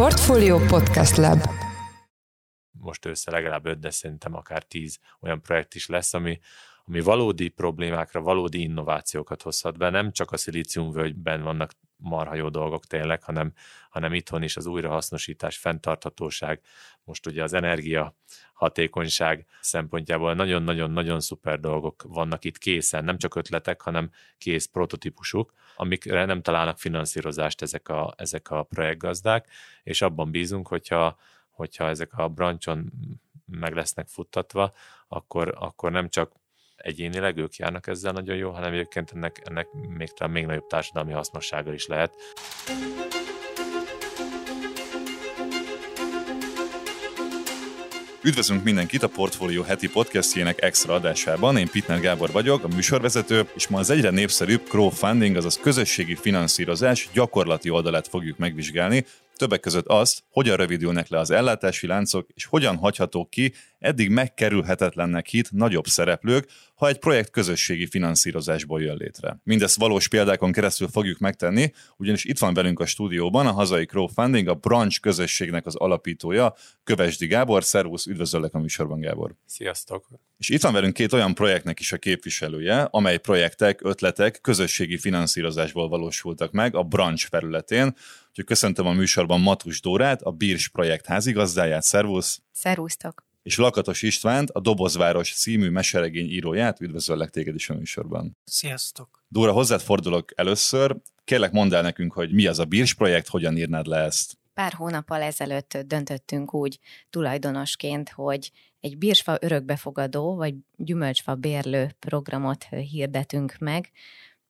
Portfolio Podcast Lab most össze legalább öt, de szerintem akár tíz olyan projekt is lesz, ami, ami valódi problémákra, valódi innovációkat hozhat be. Nem csak a szilíciumvölgyben vannak marha jó dolgok tényleg, hanem, hanem itthon is az újrahasznosítás, fenntarthatóság, most ugye az energia hatékonyság szempontjából nagyon-nagyon-nagyon szuper dolgok vannak itt készen, nem csak ötletek, hanem kész prototípusuk, amikre nem találnak finanszírozást ezek a, ezek a projektgazdák, és abban bízunk, hogyha, hogyha ezek a brancson meg lesznek futtatva, akkor, akkor nem csak egyénileg ők járnak ezzel nagyon jó, hanem egyébként ennek, ennek még talán még nagyobb társadalmi hasznossága is lehet. Üdvözlünk mindenkit a Portfolio heti podcastjének extra adásában. Én Pitner Gábor vagyok, a műsorvezető, és ma az egyre népszerűbb crowdfunding, azaz közösségi finanszírozás gyakorlati oldalát fogjuk megvizsgálni, többek között azt, hogyan rövidülnek le az ellátási láncok, és hogyan hagyhatók ki eddig megkerülhetetlennek hit nagyobb szereplők, ha egy projekt közösségi finanszírozásból jön létre. Mindezt valós példákon keresztül fogjuk megtenni, ugyanis itt van velünk a stúdióban a hazai crowdfunding, a branch közösségnek az alapítója, Kövesdi Gábor. Szervusz, üdvözöllek a műsorban, Gábor. Sziasztok! És itt van velünk két olyan projektnek is a képviselője, amely projektek, ötletek közösségi finanszírozásból valósultak meg a branch felületén. Úgyhogy köszöntöm a műsorban Matus Dórát, a Bírs projekt házigazdáját. Szervusz! Szervusztok! és Lakatos Istvánt, a Dobozváros című meseregény íróját. Üdvözöllek téged is a műsorban. Sziasztok! Dóra, hozzád fordulok először. Kérlek, mondd el nekünk, hogy mi az a Bírs projekt, hogyan írnád le ezt? Pár hónappal ezelőtt döntöttünk úgy tulajdonosként, hogy egy bírsfa örökbefogadó vagy gyümölcsfa bérlő programot hirdetünk meg.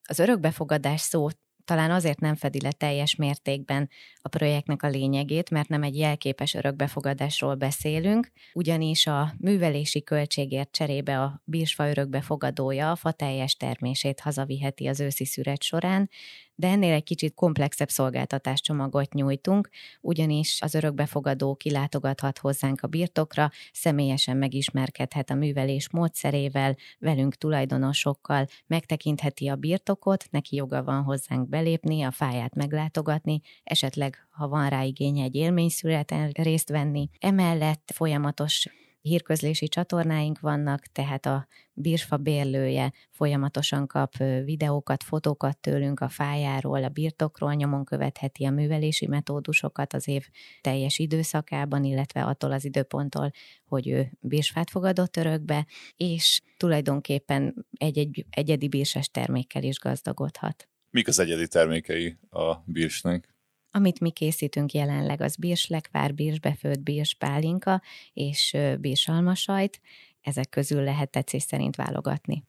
Az örökbefogadás szót talán azért nem fedi le teljes mértékben a projektnek a lényegét, mert nem egy jelképes örökbefogadásról beszélünk, ugyanis a művelési költségért cserébe a bírsfa örökbefogadója a fa teljes termését hazaviheti az őszi szüret során, de ennél egy kicsit komplexebb szolgáltatáscsomagot nyújtunk, ugyanis az örökbefogadó kilátogathat hozzánk a birtokra, személyesen megismerkedhet a művelés módszerével, velünk tulajdonosokkal, megtekintheti a birtokot, neki joga van hozzánk belépni, a fáját meglátogatni, esetleg, ha van rá igénye egy élményszületen részt venni. Emellett folyamatos hírközlési csatornáink vannak, tehát a Birsfa bérlője folyamatosan kap videókat, fotókat tőlünk a fájáról, a birtokról, nyomon követheti a művelési metódusokat az év teljes időszakában, illetve attól az időponttól, hogy ő bírsfát fogadott örökbe, és tulajdonképpen egy-egy egyedi bírses termékkel is gazdagodhat. Mik az egyedi termékei a bírsnek? Amit mi készítünk jelenleg, az bírslekvár, bírsbefőtt bírspálinka és bírsalmasajt. Ezek közül lehet tetszés szerint válogatni.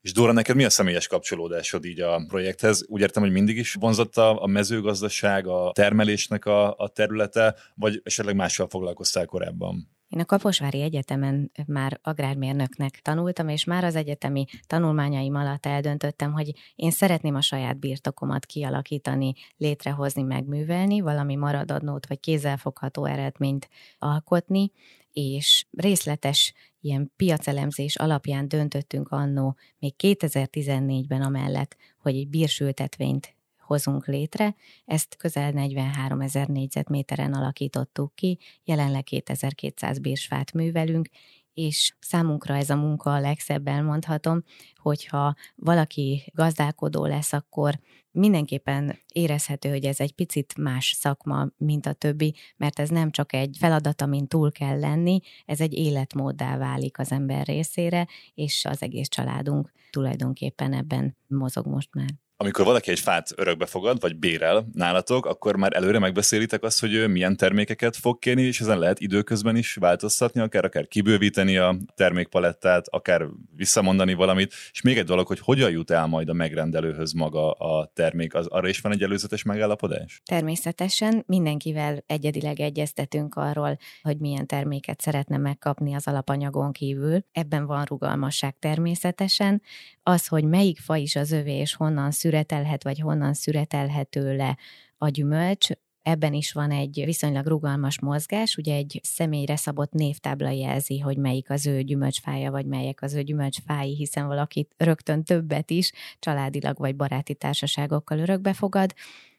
És Dóra, neked mi a személyes kapcsolódásod így a projekthez? Úgy értem, hogy mindig is vonzott a mezőgazdaság, a termelésnek a, a területe, vagy esetleg mással foglalkoztál korábban? Én a Kaposvári Egyetemen már agrármérnöknek tanultam, és már az egyetemi tanulmányaim alatt eldöntöttem, hogy én szeretném a saját birtokomat kialakítani, létrehozni, megművelni, valami maradadnót vagy kézzelfogható eredményt alkotni, és részletes ilyen piacelemzés alapján döntöttünk annó még 2014-ben amellett, hogy egy bírsültetvényt hozunk létre. Ezt közel 43 ezer négyzetméteren alakítottuk ki, jelenleg 2200 bírsfát művelünk, és számunkra ez a munka a legszebb, elmondhatom, hogyha valaki gazdálkodó lesz, akkor mindenképpen érezhető, hogy ez egy picit más szakma, mint a többi, mert ez nem csak egy feladat, amin túl kell lenni, ez egy életmóddá válik az ember részére, és az egész családunk tulajdonképpen ebben mozog most már amikor valaki egy fát örökbe fogad, vagy bérel nálatok, akkor már előre megbeszélitek azt, hogy milyen termékeket fog kérni, és ezen lehet időközben is változtatni, akár, akár kibővíteni a termékpalettát, akár visszamondani valamit. És még egy dolog, hogy hogyan jut el majd a megrendelőhöz maga a termék, az arra is van egy előzetes megállapodás? Természetesen mindenkivel egyedileg egyeztetünk arról, hogy milyen terméket szeretne megkapni az alapanyagon kívül. Ebben van rugalmasság természetesen. Az, hogy melyik fa is az övé és honnan szűr szüretelhet, vagy honnan szüretelhető le a gyümölcs, Ebben is van egy viszonylag rugalmas mozgás, ugye egy személyre szabott névtábla jelzi, hogy melyik az ő gyümölcsfája, vagy melyek az ő gyümölcsfái, hiszen valakit rögtön többet is családilag vagy baráti társaságokkal örökbe fogad,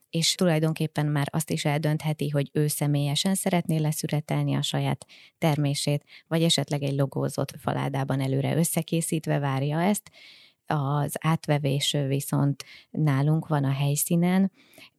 és tulajdonképpen már azt is eldöntheti, hogy ő személyesen szeretné leszüretelni a saját termését, vagy esetleg egy logózott faládában előre összekészítve várja ezt, az átvevés viszont nálunk van a helyszínen,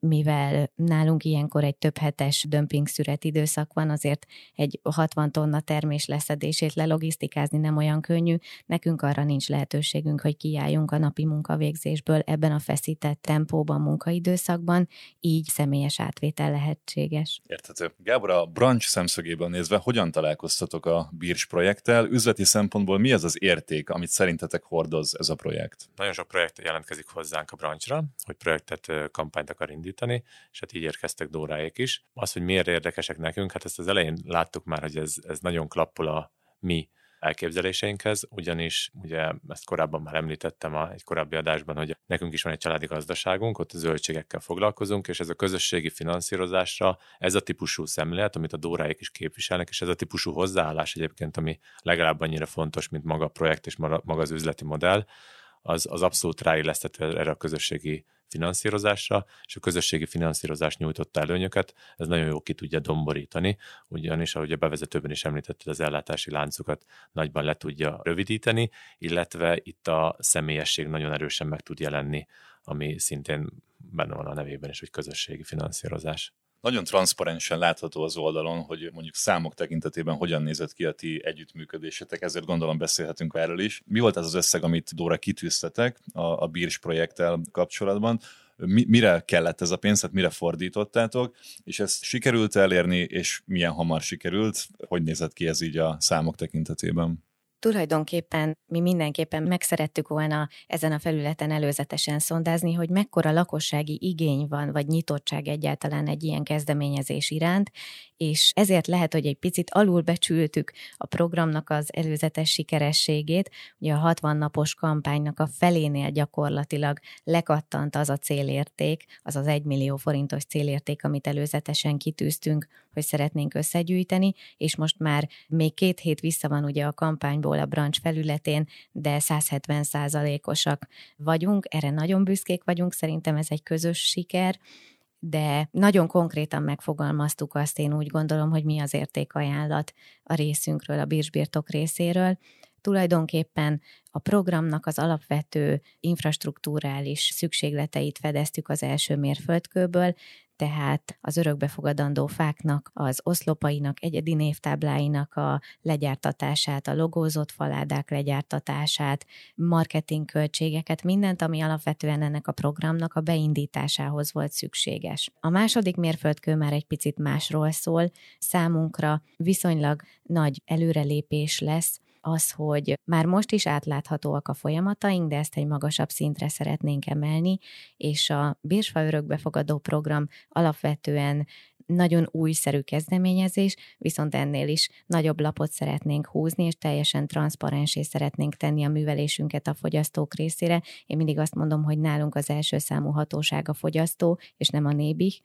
mivel nálunk ilyenkor egy több hetes dömping szüret időszak van, azért egy 60 tonna termés leszedését lelogisztikázni nem olyan könnyű, nekünk arra nincs lehetőségünk, hogy kiálljunk a napi munkavégzésből ebben a feszített tempóban, munkaidőszakban, így személyes átvétel lehetséges. Érthető. Gábor, a branch szemszögéből nézve, hogyan találkoztatok a Birs projekttel? Üzleti szempontból mi az az érték, amit szerintetek hordoz ez a projekt? Nagyon sok projekt jelentkezik hozzánk a branchra, hogy projektet, kampányt akar indítani, és hát így érkeztek Dóráék is. Az, hogy miért érdekesek nekünk, hát ezt az elején láttuk már, hogy ez, ez nagyon klappol a mi elképzeléseinkhez, ugyanis ugye ezt korábban már említettem a, egy korábbi adásban, hogy nekünk is van egy családi gazdaságunk, ott zöldségekkel foglalkozunk, és ez a közösségi finanszírozásra, ez a típusú szemlélet, amit a Dóráik is képviselnek, és ez a típusú hozzáállás egyébként, ami legalább annyira fontos, mint maga a projekt és maga az üzleti modell, az, az abszolút ráilleszthető erre a közösségi finanszírozásra, és a közösségi finanszírozás nyújtotta előnyöket, ez nagyon jó ki tudja domborítani, ugyanis, ahogy a bevezetőben is említetted, az ellátási láncokat nagyban le tudja rövidíteni, illetve itt a személyesség nagyon erősen meg tud jelenni, ami szintén benne van a nevében is, hogy közösségi finanszírozás nagyon transzparensen látható az oldalon, hogy mondjuk számok tekintetében hogyan nézett ki a ti együttműködésetek, ezért gondolom beszélhetünk erről is. Mi volt az az összeg, amit Dóra kitűztetek a, a Bírs projekttel kapcsolatban? Mi, mire kellett ez a pénz, tehát mire fordítottátok, és ezt sikerült elérni, és milyen hamar sikerült? Hogy nézett ki ez így a számok tekintetében? Tulajdonképpen mi mindenképpen megszerettük volna ezen a felületen előzetesen szondázni, hogy mekkora lakossági igény van, vagy nyitottság egyáltalán egy ilyen kezdeményezés iránt, és ezért lehet, hogy egy picit alulbecsültük a programnak az előzetes sikerességét. Ugye a 60 napos kampánynak a felénél gyakorlatilag lekattant az a célérték, az az 1 millió forintos célérték, amit előzetesen kitűztünk, hogy szeretnénk összegyűjteni, és most már még két hét vissza van ugye a kampányból a brancs felületén, de 170 százalékosak vagyunk, erre nagyon büszkék vagyunk, szerintem ez egy közös siker, de nagyon konkrétan megfogalmaztuk azt, én úgy gondolom, hogy mi az értékajánlat a részünkről, a bírsbirtok részéről. Tulajdonképpen a programnak az alapvető infrastruktúrális szükségleteit fedeztük az első mérföldkőből, tehát az örökbefogadandó fáknak, az oszlopainak, egyedi névtábláinak a legyártatását, a logózott faládák legyártatását, marketing költségeket, mindent, ami alapvetően ennek a programnak a beindításához volt szükséges. A második mérföldkő már egy picit másról szól, számunkra viszonylag nagy előrelépés lesz az, hogy már most is átláthatóak a folyamataink, de ezt egy magasabb szintre szeretnénk emelni, és a Bírsfa örökbefogadó program alapvetően nagyon újszerű kezdeményezés, viszont ennél is nagyobb lapot szeretnénk húzni, és teljesen transzparensé szeretnénk tenni a művelésünket a fogyasztók részére. Én mindig azt mondom, hogy nálunk az első számú hatóság a fogyasztó, és nem a nébi,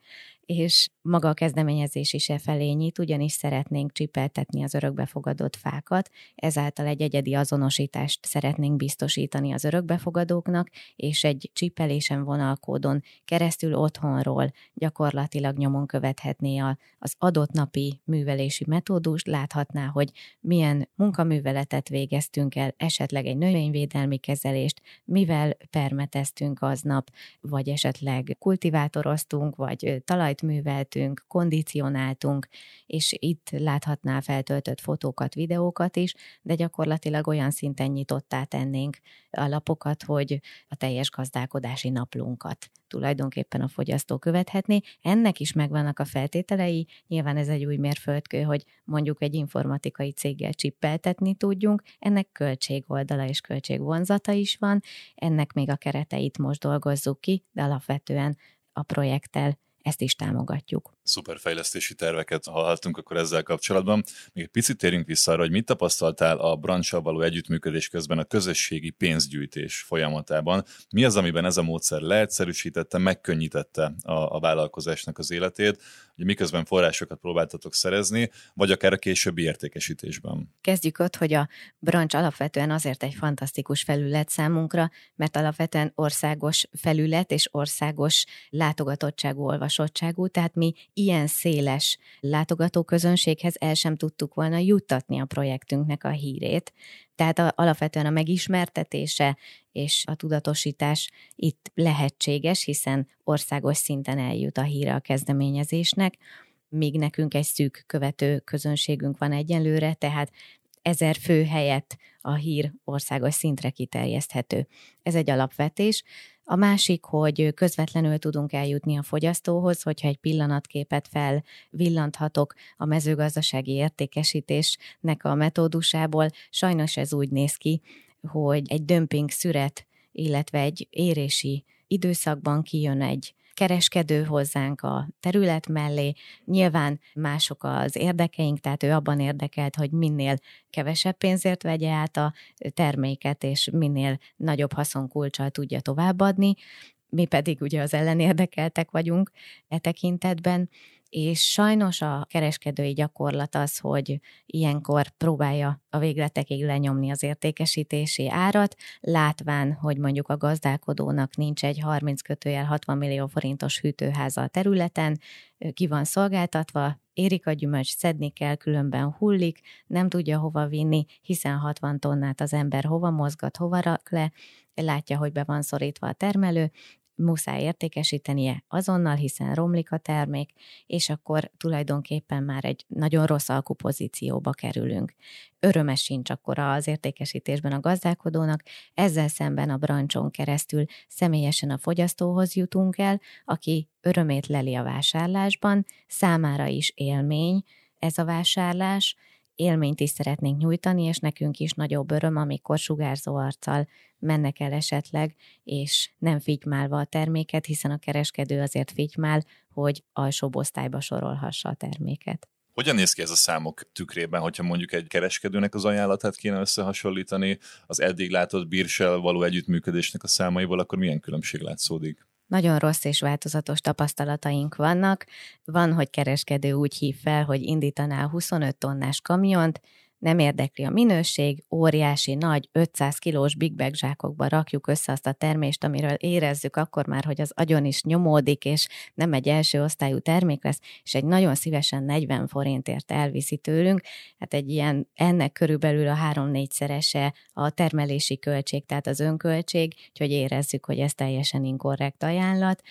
és maga a kezdeményezés is e felé nyit, ugyanis szeretnénk csipeltetni az örökbefogadott fákat, ezáltal egy egyedi azonosítást szeretnénk biztosítani az örökbefogadóknak, és egy csipelésen vonalkódon keresztül otthonról gyakorlatilag nyomon követhetné a, az adott napi művelési metódust, láthatná, hogy milyen munkaműveletet végeztünk el, esetleg egy növényvédelmi kezelést, mivel permeteztünk aznap, vagy esetleg kultivátoroztunk, vagy talajt műveltünk, kondicionáltunk, és itt láthatná feltöltött fotókat, videókat is, de gyakorlatilag olyan szinten nyitottá tennénk a lapokat, hogy a teljes gazdálkodási naplunkat tulajdonképpen a fogyasztó követhetné. Ennek is megvannak a feltételei, nyilván ez egy új mérföldkő, hogy mondjuk egy informatikai céggel csippeltetni tudjunk, ennek költségoldala és költségvonzata is van, ennek még a kereteit most dolgozzuk ki, de alapvetően a projekttel ezt is támogatjuk. Szuperfejlesztési terveket hallhattunk akkor ezzel kapcsolatban. Még egy picit térjünk vissza arra, hogy mit tapasztaltál a brancsal való együttműködés közben a közösségi pénzgyűjtés folyamatában. Mi az, amiben ez a módszer leegyszerűsítette, megkönnyítette a, a vállalkozásnak az életét, hogy miközben forrásokat próbáltatok szerezni, vagy akár a későbbi értékesítésben? Kezdjük ott, hogy a brancs alapvetően azért egy fantasztikus felület számunkra, mert alapvetően országos felület és országos látogatottságú, olvasottságú, tehát mi ilyen széles látogatóközönséghez el sem tudtuk volna juttatni a projektünknek a hírét. Tehát a, alapvetően a megismertetése és a tudatosítás itt lehetséges, hiszen országos szinten eljut a híre a kezdeményezésnek, míg nekünk egy szűk követő közönségünk van egyenlőre, tehát ezer fő helyett a hír országos szintre kiterjeszthető. Ez egy alapvetés. A másik, hogy közvetlenül tudunk eljutni a fogyasztóhoz, hogyha egy pillanatképet felvillanthatok a mezőgazdasági értékesítésnek a metódusából. Sajnos ez úgy néz ki, hogy egy dömping szüret, illetve egy érési időszakban kijön egy kereskedő hozzánk a terület mellé. Nyilván mások az érdekeink, tehát ő abban érdekelt, hogy minél kevesebb pénzért vegye át a terméket, és minél nagyobb haszonkulcsal tudja továbbadni. Mi pedig ugye az ellenérdekeltek vagyunk e tekintetben, és sajnos a kereskedői gyakorlat az, hogy ilyenkor próbálja a végletekig lenyomni az értékesítési árat, látván, hogy mondjuk a gazdálkodónak nincs egy 30 kötőjel 60 millió forintos hűtőháza a területen, ki van szolgáltatva, érik a gyümölcs, szedni kell, különben hullik, nem tudja hova vinni, hiszen 60 tonnát az ember hova mozgat, hova rak le, látja, hogy be van szorítva a termelő, muszáj értékesítenie azonnal, hiszen romlik a termék, és akkor tulajdonképpen már egy nagyon rossz alkupozícióba kerülünk. Örömes sincs akkor az értékesítésben a gazdálkodónak, ezzel szemben a brancson keresztül személyesen a fogyasztóhoz jutunk el, aki örömét leli a vásárlásban, számára is élmény ez a vásárlás, élményt is szeretnénk nyújtani, és nekünk is nagyobb öröm, amikor sugárzó arccal mennek el esetleg, és nem figymálva a terméket, hiszen a kereskedő azért figymál, hogy alsóbb osztályba sorolhassa a terméket. Hogyan néz ki ez a számok tükrében, hogyha mondjuk egy kereskedőnek az ajánlatát kéne összehasonlítani az eddig látott bírsel való együttműködésnek a számaival, akkor milyen különbség látszódik? Nagyon rossz és változatos tapasztalataink vannak. Van, hogy kereskedő úgy hív fel, hogy indítanál 25 tonnás kamiont, nem érdekli a minőség, óriási, nagy, 500 kilós big bag zsákokba rakjuk össze azt a termést, amiről érezzük akkor már, hogy az agyon is nyomódik, és nem egy első osztályú termék lesz, és egy nagyon szívesen 40 forintért elviszi tőlünk, hát egy ilyen, ennek körülbelül a három-négyszerese a termelési költség, tehát az önköltség, úgyhogy érezzük, hogy ez teljesen inkorrekt ajánlat,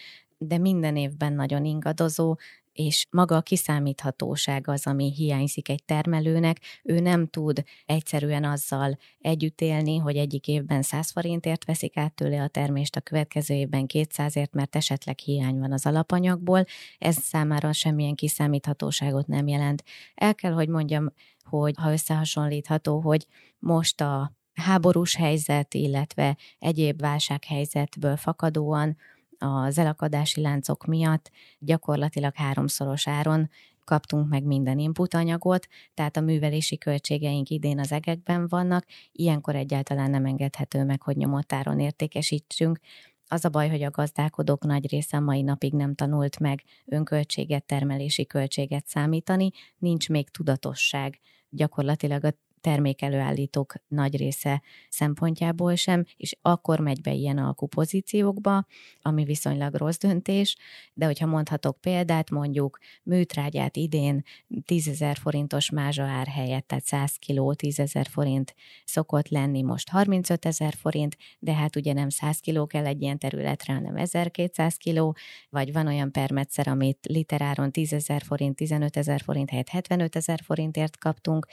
de minden évben nagyon ingadozó, és maga a kiszámíthatóság az, ami hiányzik egy termelőnek. Ő nem tud egyszerűen azzal együtt élni, hogy egyik évben 100 forintért veszik át tőle a termést, a következő évben 200ért, mert esetleg hiány van az alapanyagból. Ez számára semmilyen kiszámíthatóságot nem jelent. El kell, hogy mondjam, hogy ha összehasonlítható, hogy most a háborús helyzet, illetve egyéb válsághelyzetből fakadóan az elakadási láncok miatt gyakorlatilag háromszoros áron kaptunk meg minden input anyagot, tehát a művelési költségeink idén az egekben vannak, ilyenkor egyáltalán nem engedhető meg, hogy nyomott áron értékesítsünk. Az a baj, hogy a gazdálkodók nagy része mai napig nem tanult meg önköltséget, termelési költséget számítani, nincs még tudatosság gyakorlatilag a termékelőállítók nagy része szempontjából sem, és akkor megy be ilyen alkupozíciókba, ami viszonylag rossz döntés, de hogyha mondhatok példát, mondjuk műtrágyát idén 10 ezer forintos mázsa ár helyett, tehát 100 kiló 10 ezer forint szokott lenni, most 35 ezer forint, de hát ugye nem 100 kiló kell egy ilyen területre, hanem 1200 kiló, vagy van olyan permetszer, amit literáron 10 ezer forint, 15 ezer forint helyett 75 ezer forintért kaptunk,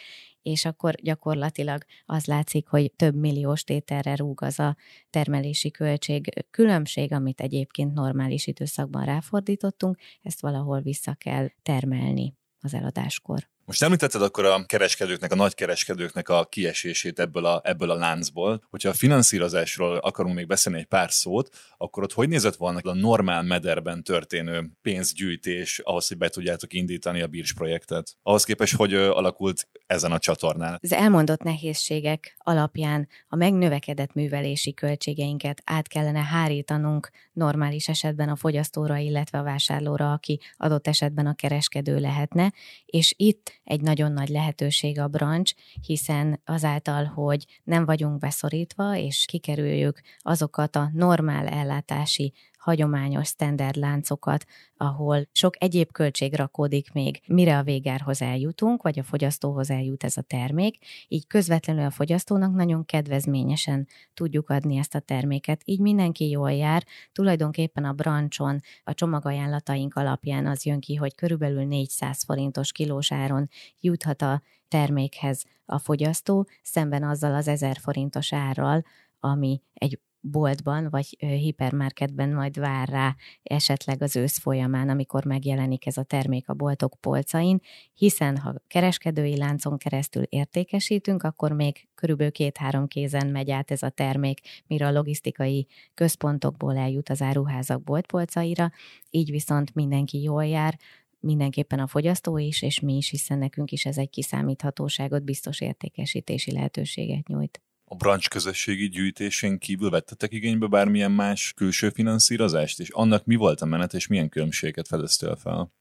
és akkor gyakorlatilag az látszik, hogy több milliós tételre rúg az a termelési költség különbség, amit egyébként normális időszakban ráfordítottunk, ezt valahol vissza kell termelni az eladáskor. Most említetted akkor a kereskedőknek, a nagy kereskedőknek a kiesését ebből a, ebből a láncból. Hogyha a finanszírozásról akarunk még beszélni egy pár szót, akkor ott hogy nézett volna a normál mederben történő pénzgyűjtés ahhoz, hogy be tudjátok indítani a Birs projektet? Ahhoz képest, hogy alakult ezen a csatornán? Az elmondott nehézségek alapján a megnövekedett művelési költségeinket át kellene hárítanunk normális esetben a fogyasztóra, illetve a vásárlóra, aki adott esetben a kereskedő lehetne, és itt egy nagyon nagy lehetőség a brancs, hiszen azáltal, hogy nem vagyunk beszorítva, és kikerüljük azokat a normál ellátási hagyományos standard láncokat, ahol sok egyéb költség rakódik még, mire a végárhoz eljutunk, vagy a fogyasztóhoz eljut ez a termék, így közvetlenül a fogyasztónak nagyon kedvezményesen tudjuk adni ezt a terméket. Így mindenki jól jár, tulajdonképpen a brancson a csomagajánlataink alapján az jön ki, hogy körülbelül 400 forintos kilós áron juthat a termékhez a fogyasztó, szemben azzal az 1000 forintos árral, ami egy boltban vagy hipermarketben majd vár rá esetleg az ősz folyamán, amikor megjelenik ez a termék a boltok polcain, hiszen ha kereskedői láncon keresztül értékesítünk, akkor még körülbelül két-három kézen megy át ez a termék, mire a logisztikai központokból eljut az áruházak boltpolcaira, így viszont mindenki jól jár, mindenképpen a fogyasztó is, és mi is, hiszen nekünk is ez egy kiszámíthatóságot, biztos értékesítési lehetőséget nyújt a brancs közösségi gyűjtésén kívül vettetek igénybe bármilyen más külső finanszírozást, és annak mi volt a menet, és milyen különbséget fedeztél fel?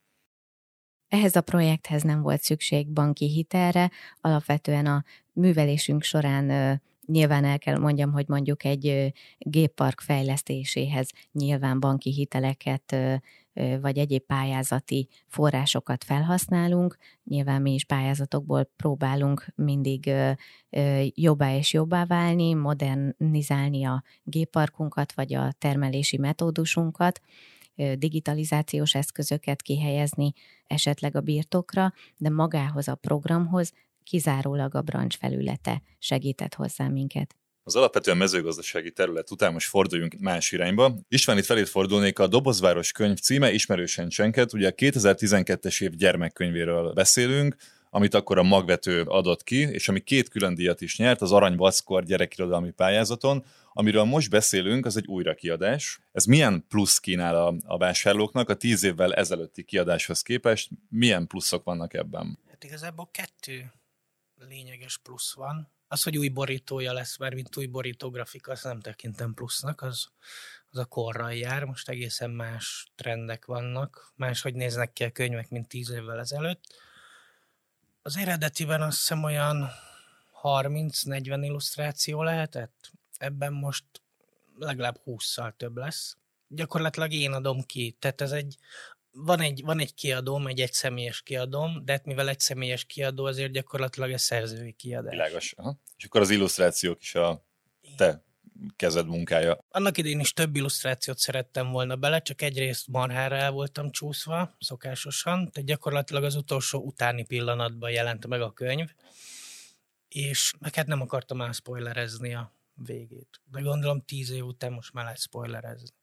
Ehhez a projekthez nem volt szükség banki hitelre, alapvetően a művelésünk során Nyilván el kell mondjam, hogy mondjuk egy géppark fejlesztéséhez nyilván banki hiteleket vagy egyéb pályázati forrásokat felhasználunk. Nyilván mi is pályázatokból próbálunk mindig jobbá és jobbá válni, modernizálni a gépparkunkat, vagy a termelési metódusunkat digitalizációs eszközöket kihelyezni esetleg a birtokra, de magához a programhoz kizárólag a brancs felülete segített hozzá minket. Az alapvetően mezőgazdasági terület után most forduljunk más irányba. István, itt felét fordulnék a Dobozváros könyv címe ismerősen csenket. Ugye a 2012-es év gyermekkönyvéről beszélünk, amit akkor a magvető adott ki, és ami két külön díjat is nyert, az Arany Vackor gyerekirodalmi pályázaton, amiről most beszélünk, az egy újrakiadás. Ez milyen plusz kínál a, a vásárlóknak a tíz évvel ezelőtti kiadáshoz képest? Milyen pluszok vannak ebben? Hát igazából kettő lényeges plusz van. Az, hogy új borítója lesz, mert mint új borítógrafika, azt nem tekintem plusznak, az, az a korral jár. Most egészen más trendek vannak, máshogy néznek ki a könyvek, mint tíz évvel ezelőtt. Az eredetiben azt hiszem olyan 30-40 illusztráció lehetett, ebben most legalább 20-szal több lesz. Gyakorlatilag én adom ki, tehát ez egy van egy, van egy kiadóm, egy egyszemélyes kiadóm, de hát mivel egyszemélyes kiadó, azért gyakorlatilag egy szerzői kiadás. Világos. Aha. És akkor az illusztrációk is a te kezed munkája. Annak idén is több illusztrációt szerettem volna bele, csak egyrészt marhára el voltam csúszva, szokásosan, tehát gyakorlatilag az utolsó utáni pillanatban jelent meg a könyv, és meg hát nem akartam már spoilerezni a végét. De gondolom tíz év után most már lehet spoilerezni.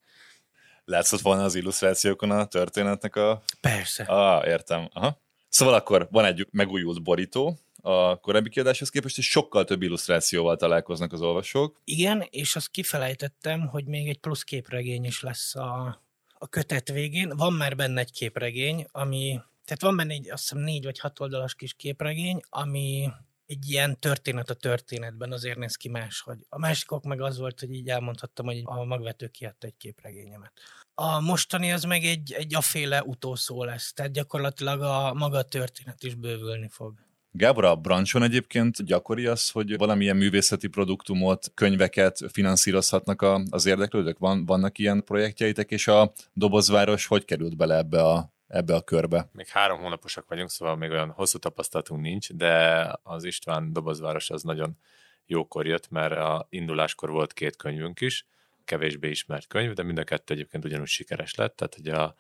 Látszott volna az illusztrációkon a történetnek a... Persze. Ah, értem. Aha. Szóval akkor van egy megújult borító, a korábbi kiadáshoz képest, és sokkal több illusztrációval találkoznak az olvasók. Igen, és azt kifelejtettem, hogy még egy plusz képregény is lesz a, a kötet végén. Van már benne egy képregény, ami, tehát van benne egy, azt hiszem négy vagy hat oldalas kis képregény, ami egy ilyen történet a történetben azért néz ki máshogy. A másikok meg az volt, hogy így elmondhattam, hogy a magvető kiadta egy képregényemet. A mostani az meg egy, egy aféle utószó lesz, tehát gyakorlatilag a maga történet is bővülni fog. Gábor, a brancson egyébként gyakori az, hogy valamilyen művészeti produktumot, könyveket finanszírozhatnak az érdeklődők? Van, vannak ilyen projektjeitek, és a Dobozváros hogy került bele ebbe a ebbe a körbe. Még három hónaposak vagyunk, szóval még olyan hosszú tapasztalatunk nincs, de az István Dobozváros az nagyon jókor jött, mert a induláskor volt két könyvünk is, kevésbé ismert könyv, de mind a kettő egyébként ugyanúgy sikeres lett, tehát hogy a,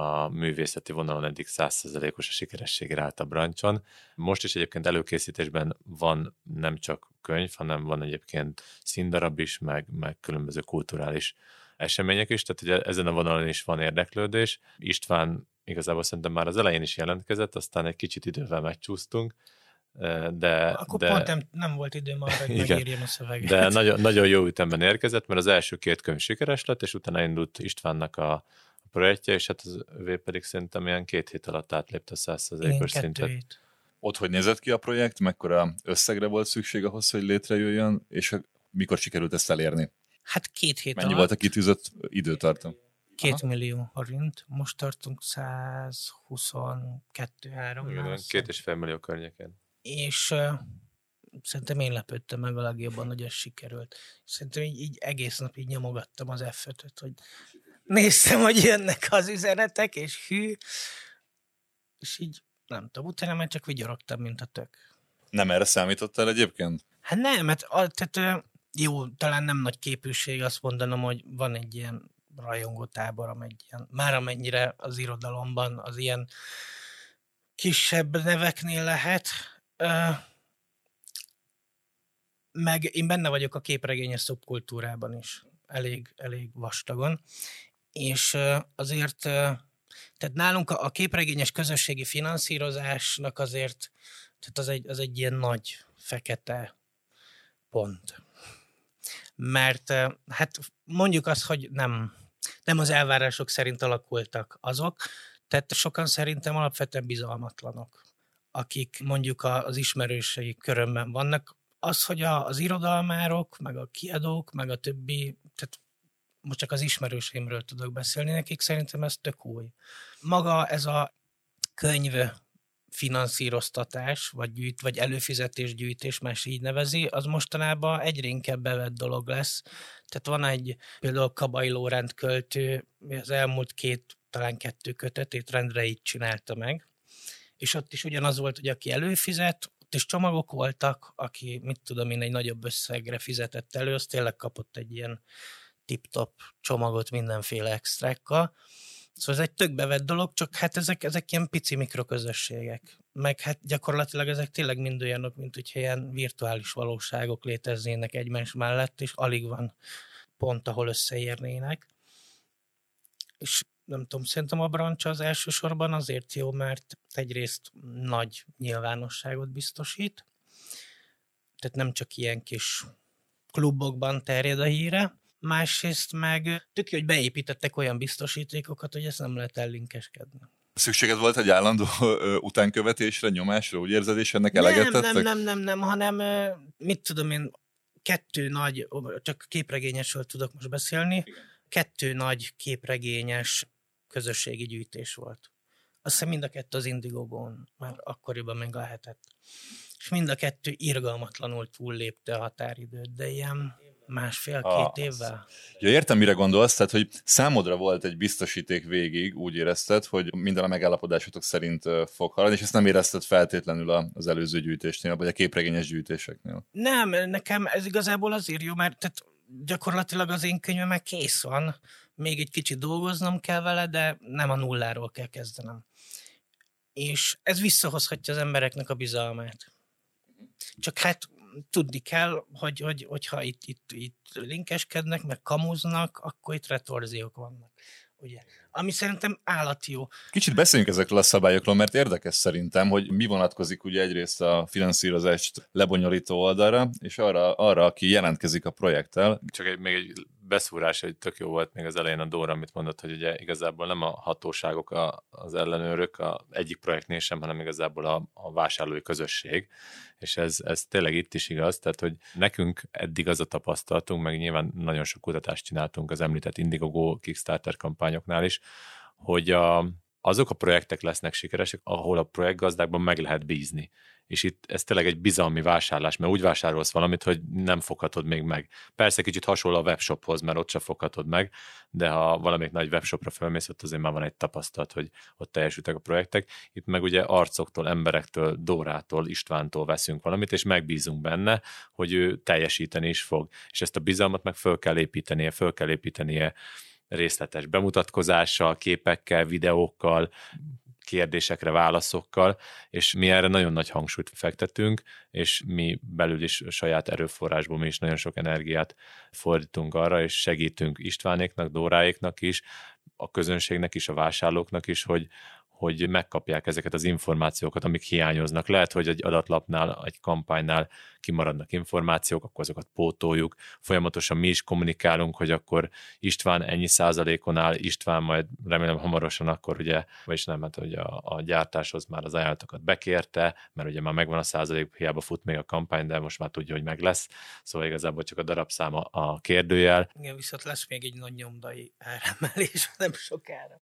a művészeti vonalon eddig százszerzelékos a sikerességre állt a brancson. Most is egyébként előkészítésben van nem csak könyv, hanem van egyébként színdarab is, meg, meg különböző kulturális események is, tehát ugye ezen a vonalon is van érdeklődés. István igazából szerintem már az elején is jelentkezett, aztán egy kicsit idővel megcsúsztunk, de... Akkor de, pont nem, nem volt időm arra, hogy Igen. megírjam a szöveget. de nagyon, nagyon jó ütemben érkezett, mert az első két könyv sikeres lett, és utána indult Istvánnak a, projektje, és hát az övé pedig szerintem ilyen két hét alatt átlépte a Én 100%-os kettő szintet. hét. Ott hogy nézett ki a projekt, mekkora összegre volt szükség ahhoz, hogy létrejöjjön, és mikor sikerült ezt elérni? Hát két hét Mennyi alatt. volt a kitűzött időtartam? Két Aha. millió forint. Most tartunk 122 3 Igen, két és fél millió környékén. és uh, szerintem én lepődtem meg a legjobban, hogy ez sikerült. Szerintem így, így egész nap így nyomogattam az f hogy néztem, hogy jönnek az üzenetek, és hű, és így nem tudom, utána már csak vigyorogtam, mint a tök. Nem erre számítottál egyébként? Hát nem, mert a, tehát, jó, talán nem nagy képűség azt mondanom, hogy van egy ilyen rajongó tábor, amely ilyen, már amennyire az irodalomban az ilyen kisebb neveknél lehet. Meg én benne vagyok a képregényes szubkultúrában is, elég, elég vastagon, és azért, tehát nálunk a, képregényes közösségi finanszírozásnak azért, tehát az egy, az egy ilyen nagy fekete pont. Mert hát mondjuk azt, hogy nem, nem az elvárások szerint alakultak azok, tehát sokan szerintem alapvetően bizalmatlanok, akik mondjuk az ismerősei körömben vannak. Az, hogy az irodalmárok, meg a kiadók, meg a többi, tehát most csak az ismerőseimről tudok beszélni, nekik szerintem ez tök új. Maga ez a könyv finanszíroztatás, vagy, gyűjt, vagy előfizetés gyűjtés, más így nevezi, az mostanában egyre inkább bevett dolog lesz. Tehát van egy például Kabai Lórend költő, az elmúlt két, talán kettő kötetét rendre így csinálta meg, és ott is ugyanaz volt, hogy aki előfizet, ott is csomagok voltak, aki, mit tudom én, egy nagyobb összegre fizetett elő, az tényleg kapott egy ilyen tip-top csomagot mindenféle extrákkal. Szóval ez egy tök bevett dolog, csak hát ezek, ezek ilyen pici mikroközösségek. Meg hát gyakorlatilag ezek tényleg mind olyanok, mint hogyha ilyen virtuális valóságok léteznének egymás mellett, és alig van pont, ahol összeérnének. És nem tudom, szerintem a brancs az elsősorban azért jó, mert egyrészt nagy nyilvánosságot biztosít, tehát nem csak ilyen kis klubokban terjed a híre, másrészt meg tök jó, hogy beépítettek olyan biztosítékokat, hogy ezt nem lehet ellinkeskedni. Szükséged volt egy állandó ö, utánkövetésre, nyomásra, úgy érzed, és ennek Nem, eleget nem, tettek? nem, nem, nem, hanem ö, mit tudom én, kettő nagy, csak képregényesről tudok most beszélni, kettő nagy képregényes közösségi gyűjtés volt. Azt hiszem mind a kettő az Indigogon, már akkoriban még lehetett. És mind a kettő irgalmatlanul túllépte a határidőt, de ilyen másfél-két Ah, évvel. Ja, értem, mire gondolsz, tehát, hogy számodra volt egy biztosíték végig, úgy érezted, hogy minden a megállapodásotok szerint fog haladni, és ezt nem érezted feltétlenül az előző gyűjtésnél, vagy a képregényes gyűjtéseknél. Nem, nekem ez igazából azért jó, mert tehát gyakorlatilag az én könyvem már kész van, még egy kicsit dolgoznom kell vele, de nem a nulláról kell kezdenem. És ez visszahozhatja az embereknek a bizalmát. Csak hát tudni kell, hogy, hogy, hogyha itt, itt, itt linkeskednek, meg kamuznak, akkor itt retorziók vannak. Ugye? Ami szerintem állati jó. Kicsit beszéljünk ezekről a szabályokról, mert érdekes szerintem, hogy mi vonatkozik ugye egyrészt a finanszírozást lebonyolító oldalra, és arra, arra aki jelentkezik a projekttel. Csak egy, még egy beszúrás, hogy tök jó volt még az elején a Dóra, amit mondott, hogy ugye igazából nem a hatóságok a, az ellenőrök a egyik projektnél sem, hanem igazából a, a vásárlói közösség, és ez, ez tényleg itt is igaz, tehát hogy nekünk eddig az a tapasztalatunk, meg nyilván nagyon sok kutatást csináltunk az említett Indiegogo Kickstarter kampányoknál is, hogy a, azok a projektek lesznek sikeresek, ahol a projektgazdákban meg lehet bízni. És itt ez tényleg egy bizalmi vásárlás, mert úgy vásárolsz valamit, hogy nem foghatod még meg. Persze kicsit hasonló a webshophoz, mert ott se foghatod meg, de ha valamelyik nagy webshopra fölmész, ott azért már van egy tapasztalat, hogy ott teljesültek a projektek. Itt meg ugye arcoktól, emberektől, Dórától, Istvántól veszünk valamit, és megbízunk benne, hogy ő teljesíteni is fog. És ezt a bizalmat meg föl kell építenie, föl kell építenie részletes bemutatkozással, képekkel, videókkal, kérdésekre válaszokkal, és mi erre nagyon nagy hangsúlyt fektetünk, és mi belül is saját erőforrásból mi is nagyon sok energiát fordítunk arra, és segítünk Istvánéknak, Dóráéknak is, a közönségnek is, a vásárlóknak is, hogy, hogy megkapják ezeket az információkat, amik hiányoznak. Lehet, hogy egy adatlapnál, egy kampánynál kimaradnak információk, akkor azokat pótoljuk. Folyamatosan mi is kommunikálunk, hogy akkor István ennyi százalékon áll, István majd remélem hamarosan akkor ugye, vagyis nem, hát hogy a, a gyártáshoz már az ajánlatokat bekérte, mert ugye már megvan a százalék, hiába fut még a kampány, de most már tudja, hogy meg lesz. Szóval igazából csak a darabszáma a kérdőjel. Igen, viszont lesz még egy nagy nyomdai áremelés nem sokára.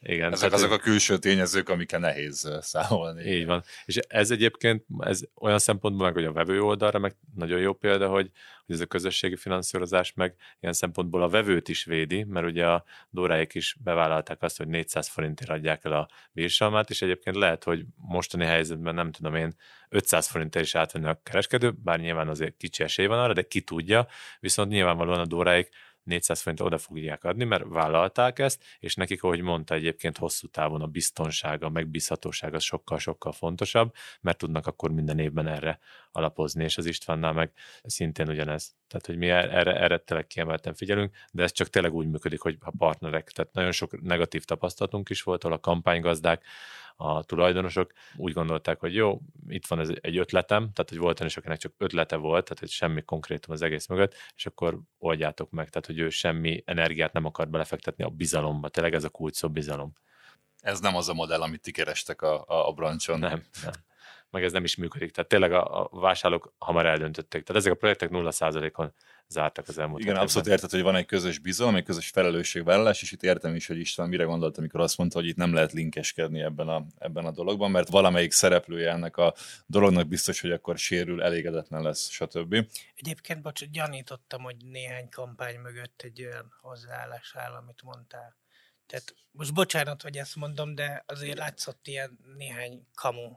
Igen. Ezek azok a külső tényezők, amikkel nehéz számolni. Így van. És ez egyébként ez olyan szempontból meg, hogy a vevő oldalra meg nagyon jó példa, hogy, hogy ez a közösségi finanszírozás meg ilyen szempontból a vevőt is védi, mert ugye a Dóráik is bevállalták azt, hogy 400 forintért adják el a bírsalmát, és egyébként lehet, hogy mostani helyzetben nem tudom én 500 forintért is átvenni a kereskedő, bár nyilván azért kicsi esély van arra, de ki tudja, viszont nyilvánvalóan a Dóráik 400 forint oda fogják adni, mert vállalták ezt, és nekik, ahogy mondta, egyébként hosszú távon a biztonsága, a megbízhatóság az sokkal-sokkal fontosabb, mert tudnak akkor minden évben erre alapozni, és az Istvánnál meg szintén ugyanez. Tehát, hogy mi erre, erre tényleg kiemelten figyelünk, de ez csak tényleg úgy működik, hogy a partnerek, tehát nagyon sok negatív tapasztalatunk is volt, ahol a kampánygazdák a tulajdonosok úgy gondolták, hogy jó, itt van ez egy ötletem, tehát hogy volt olyan is, akinek csak ötlete volt, tehát hogy semmi konkrétum az egész mögött, és akkor oldjátok meg, tehát hogy ő semmi energiát nem akar belefektetni a bizalomba. Tényleg ez a kulcs szó bizalom. Ez nem az a modell, amit ti kerestek a, a, a brancson. Nem, nem meg ez nem is működik. Tehát tényleg a, a vásárlók hamar eldöntötték. Tehát ezek a projektek 0%-on zártak az elmúlt Igen, abszolút érted, hogy van egy közös bizalom, egy közös felelősségvállalás, és itt értem is, hogy István mire gondolt, amikor azt mondta, hogy itt nem lehet linkeskedni ebben a, ebben a dologban, mert valamelyik szereplője ennek a dolognak biztos, hogy akkor sérül, elégedetlen lesz, stb. Egyébként, bocs, gyanítottam, hogy néhány kampány mögött egy olyan hozzáállás áll, amit mondtál. Tehát most bocsánat, hogy ezt mondom, de azért látszott ilyen néhány kamu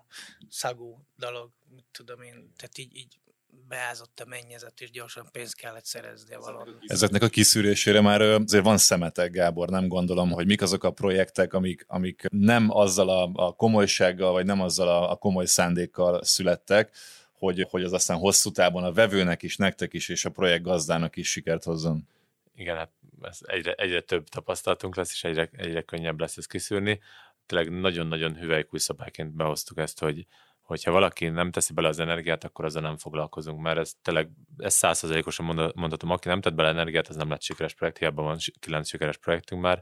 szagú dolog, mit tudom én, tehát így, így beázott a mennyezet, és gyorsan pénzt kellett szerezni valahol. Ezeknek a kiszűrésére már azért van szemetek, Gábor, nem gondolom, hogy mik azok a projektek, amik, amik nem azzal a, a komolysággal, vagy nem azzal a, a komoly szándékkal születtek, hogy, hogy az aztán hosszú távon a vevőnek is, nektek is, és a projekt gazdának is sikert hozzon. Igen, hát egyre, egyre több tapasztalatunk lesz, és egyre, egyre könnyebb lesz ezt kiszűrni. Tényleg nagyon-nagyon hüvelykúj szabályként behoztuk ezt, hogy hogyha valaki nem teszi bele az energiát, akkor azzal nem foglalkozunk, mert ez tényleg, ez százszerzalékosan mondhatom, aki nem tett bele energiát, az nem lett sikeres projekt, hiába van kilenc sikeres projektünk már,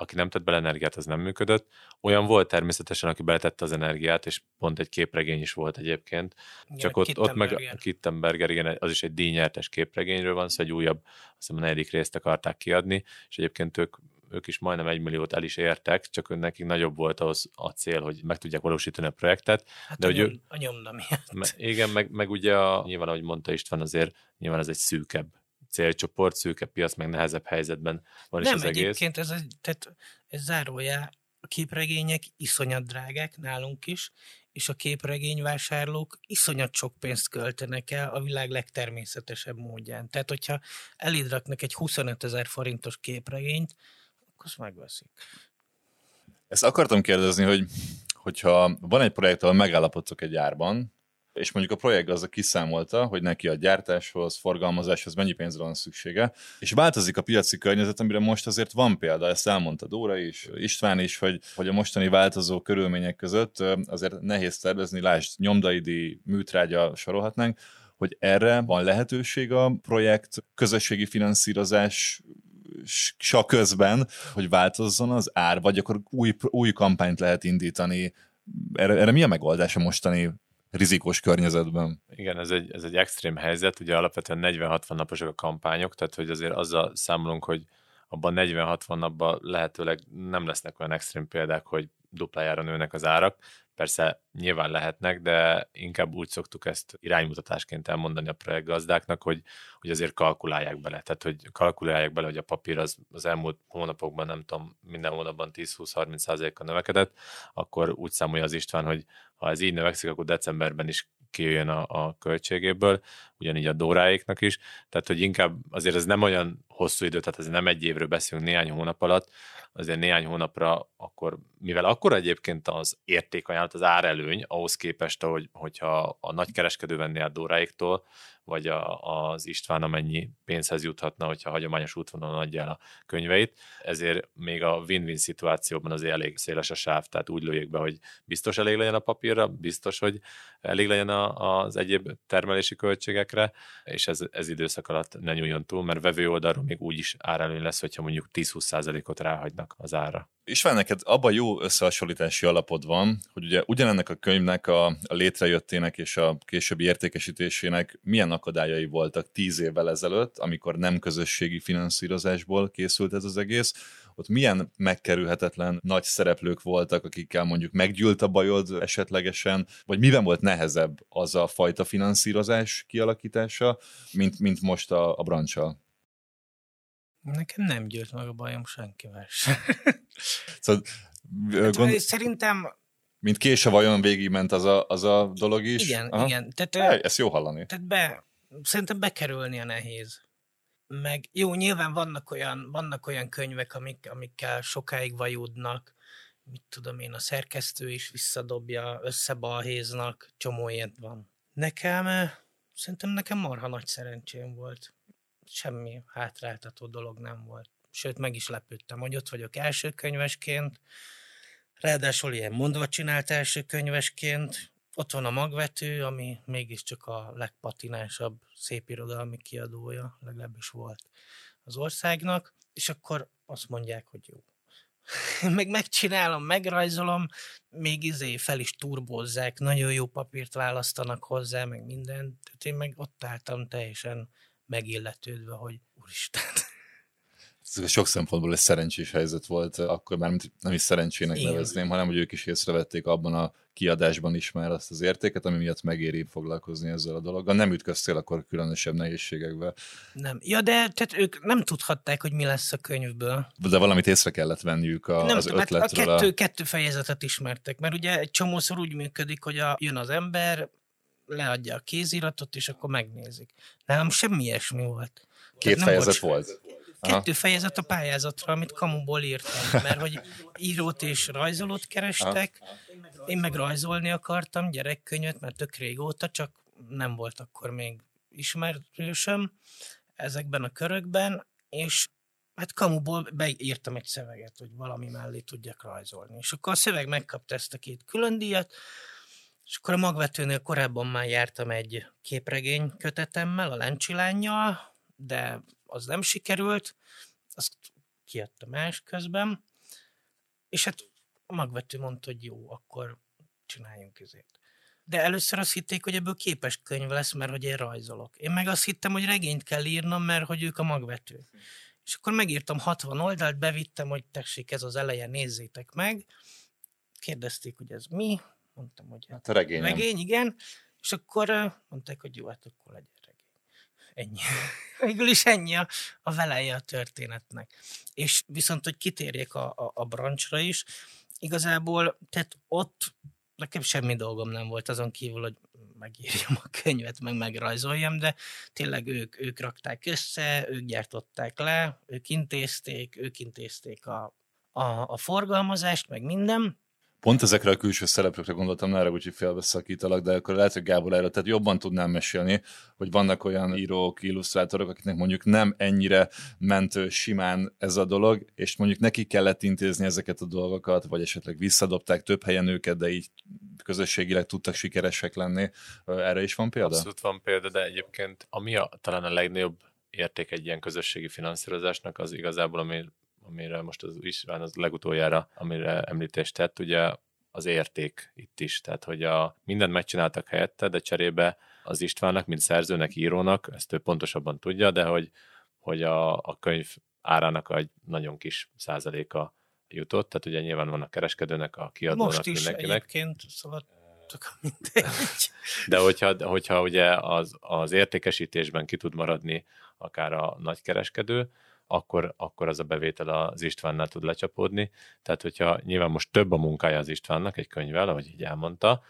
aki nem tett bele energiát, az nem működött. Olyan volt természetesen, aki beletette az energiát, és pont egy képregény is volt egyébként. Igen, Csak ott, ott meg a Kittenberger, igen, az is egy díjnyertes képregényről van, szóval egy újabb, azt hiszem a negyedik részt akarták kiadni, és egyébként ők ők is majdnem egy milliót el is értek, csak nekik nagyobb volt ahhoz a cél, hogy meg tudják valósítani a projektet. Hát de a, hogy nyom, ő, a nyomda miatt. Me, igen, meg, meg ugye a, nyilván, ahogy mondta István, azért nyilván ez egy szűkebb célcsoport, szűkebb piac, meg nehezebb helyzetben van Nem, is az egész. egyébként ez, tehát, ez zárójá, a képregények iszonyat drágák nálunk is, és a képregényvásárlók iszonyat sok pénzt költenek el a világ legtermészetesebb módján. Tehát, hogyha elidraknak egy 25 ezer forintos képregényt, akkor azt megveszik. Ezt akartam kérdezni, hogy hogyha van egy projekt, ahol megállapodtok egy árban, és mondjuk a projekt az a kiszámolta, hogy neki a gyártáshoz, forgalmazáshoz mennyi pénzre van szüksége, és változik a piaci környezet, amire most azért van példa, ezt elmondta Dóra is, István is, hogy, hogy a mostani változó körülmények között azért nehéz tervezni, lásd, nyomdaidi, műtrágya sorolhatnánk, hogy erre van lehetőség a projekt közösségi finanszírozás sa közben, hogy változzon az ár, vagy akkor új, új kampányt lehet indítani. Erre, erre mi a megoldás a mostani rizikós környezetben. Igen, ez egy, ez egy extrém helyzet, ugye alapvetően 40-60 naposak a kampányok, tehát hogy azért azzal számolunk, hogy abban 40-60 napban lehetőleg nem lesznek olyan extrém példák, hogy duplájára nőnek az árak. Persze nyilván lehetnek, de inkább úgy szoktuk ezt iránymutatásként elmondani a projektgazdáknak, hogy, hogy azért kalkulálják bele. Tehát, hogy kalkulálják bele, hogy a papír az, az elmúlt hónapokban, nem tudom, minden hónapban 10-20-30 százalékkal növekedett, akkor úgy számolja az István, hogy ha ez így növekszik, akkor decemberben is kijöjjön a, a költségéből, ugyanígy a Dóráéknak is, tehát hogy inkább azért ez nem olyan hosszú idő, tehát ez nem egy évről beszélünk néhány hónap alatt, azért néhány hónapra akkor, mivel akkor egyébként az értékajánlat, az árelőny ahhoz képest, hogy, hogyha a nagykereskedő venné a Dóráiktól, vagy a, az István amennyi pénzhez juthatna, hogyha hagyományos útvonalon adja el a könyveit. Ezért még a win-win szituációban azért elég széles a sáv, tehát úgy lőjék be, hogy biztos elég legyen a papírra, biztos, hogy elég legyen a, az egyéb termelési költségekre, és ez, ez időszak alatt ne nyúljon túl, mert vevő oldalról még úgy is árelőny lesz, hogyha mondjuk 10-20%-ot ráhagynak az ára. István, neked abban jó összehasonlítási alapod van, hogy ugye ugyanennek a könyvnek a, a létrejöttének és a későbbi értékesítésének milyen akadályai voltak tíz évvel ezelőtt, amikor nem közösségi finanszírozásból készült ez az egész, ott milyen megkerülhetetlen nagy szereplők voltak, akikkel mondjuk meggyűlt a bajod esetlegesen, vagy miben volt nehezebb az a fajta finanszírozás kialakítása, mint, mint most a, a brancsal? Nekem nem gyűlt meg a bajom senkivel sem. szóval, hát, gond... Szerintem mint kés a vajon végigment az a, az a dolog is. Igen, Aha. igen. Tehát, Hely, ezt jó hallani. Tehát be, szerintem bekerülni a nehéz. Meg jó, nyilván vannak olyan, vannak olyan könyvek, amik, amikkel sokáig vajudnak, mit tudom én, a szerkesztő is visszadobja, összebalhéznak, csomó ilyet van. Nekem, szerintem nekem marha nagy szerencsém volt semmi hátráltató dolog nem volt. Sőt, meg is lepődtem, hogy ott vagyok első könyvesként, ráadásul ilyen mondva csinált első könyvesként, ott van a magvető, ami mégiscsak a legpatinásabb szépirodalmi kiadója, legalábbis volt az országnak, és akkor azt mondják, hogy jó. meg megcsinálom, megrajzolom, még izé fel is turbozzák, nagyon jó papírt választanak hozzá, meg mindent. Tehát én meg ott álltam teljesen megilletődve, hogy úristen. Sok szempontból egy szerencsés helyzet volt, akkor már nem is szerencsének Igen. nevezném, hanem hogy ők is észrevették abban a kiadásban is már azt az értéket, ami miatt megéri foglalkozni ezzel a dologgal. Nem ütköztél akkor különösebb nehézségekbe. Nem. Ja, de tehát ők nem tudhatták, hogy mi lesz a könyvből. De valamit észre kellett venniük a, nem, az ötletről. Hát a kettő, a... kettő fejezetet ismertek, mert ugye egy csomószor úgy működik, hogy a, jön az ember, leadja a kéziratot, és akkor megnézik. Nálam semmi ilyesmi volt. Két fejezet volt? volt. Kettő fejezet a pályázatra, amit kamuból írtam, mert hogy írót és rajzolót kerestek, én meg rajzolni akartam, gyerekkönyvet, mert tök régóta, csak nem volt akkor még ismerősöm ezekben a körökben, és hát kamuból beírtam egy szöveget, hogy valami mellé tudjak rajzolni. És akkor a szöveg megkapta ezt a két külön díjat, és akkor a magvetőnél korábban már jártam egy képregény kötetemmel, a Lencsilánnyal, de az nem sikerült, azt kiadta más közben, és hát a magvető mondta, hogy jó, akkor csináljunk ezért. De először azt hitték, hogy ebből képes könyv lesz, mert hogy én rajzolok. Én meg azt hittem, hogy regényt kell írnom, mert hogy ők a magvető. És akkor megírtam 60 oldalt, bevittem, hogy tessék, ez az eleje, nézzétek meg. Kérdezték, hogy ez mi, mondtam, hogy hát a regény, regény igen, és akkor mondták, hogy jó, hát akkor legyen. Ennyi. Végül is ennyi a, a veleje a történetnek. És viszont, hogy kitérjek a, a, a brancsra is, igazából, tehát ott nekem semmi dolgom nem volt azon kívül, hogy megírjam a könyvet, meg megrajzoljam, de tényleg ők, ők rakták össze, ők gyártották le, ők intézték, ők intézték a, a, a forgalmazást, meg minden, Pont ezekre a külső szereplőkre gondoltam, nára, hogy félbeszakítalak, de akkor lehet, hogy Gábor erről, tehát jobban tudnám mesélni, hogy vannak olyan írók, illusztrátorok, akiknek mondjuk nem ennyire mentő simán ez a dolog, és mondjuk neki kellett intézni ezeket a dolgokat, vagy esetleg visszadobták több helyen őket, de így közösségileg tudtak sikeresek lenni. Erre is van példa? Abszolút van példa, de egyébként ami a, talán a legnagyobb érték egy ilyen közösségi finanszírozásnak, az igazából, ami amire most az István az legutoljára, amire említést tett, ugye az érték itt is. Tehát, hogy a, mindent megcsináltak helyette, de cserébe az Istvánnak, mint szerzőnek, írónak, ezt ő pontosabban tudja, de hogy, hogy a, a könyv árának egy nagyon kis százaléka jutott, tehát ugye nyilván van a kereskedőnek, a kiadónak, Most is mindenkinek. egyébként, szóval csak mindegy. De hogyha, hogyha ugye az, az értékesítésben ki tud maradni akár a nagykereskedő, akkor, akkor az a bevétel az Istvánnál tud lecsapódni. Tehát, hogyha nyilván most több a munkája az Istvánnak egy könyvvel, ahogy így elmondta,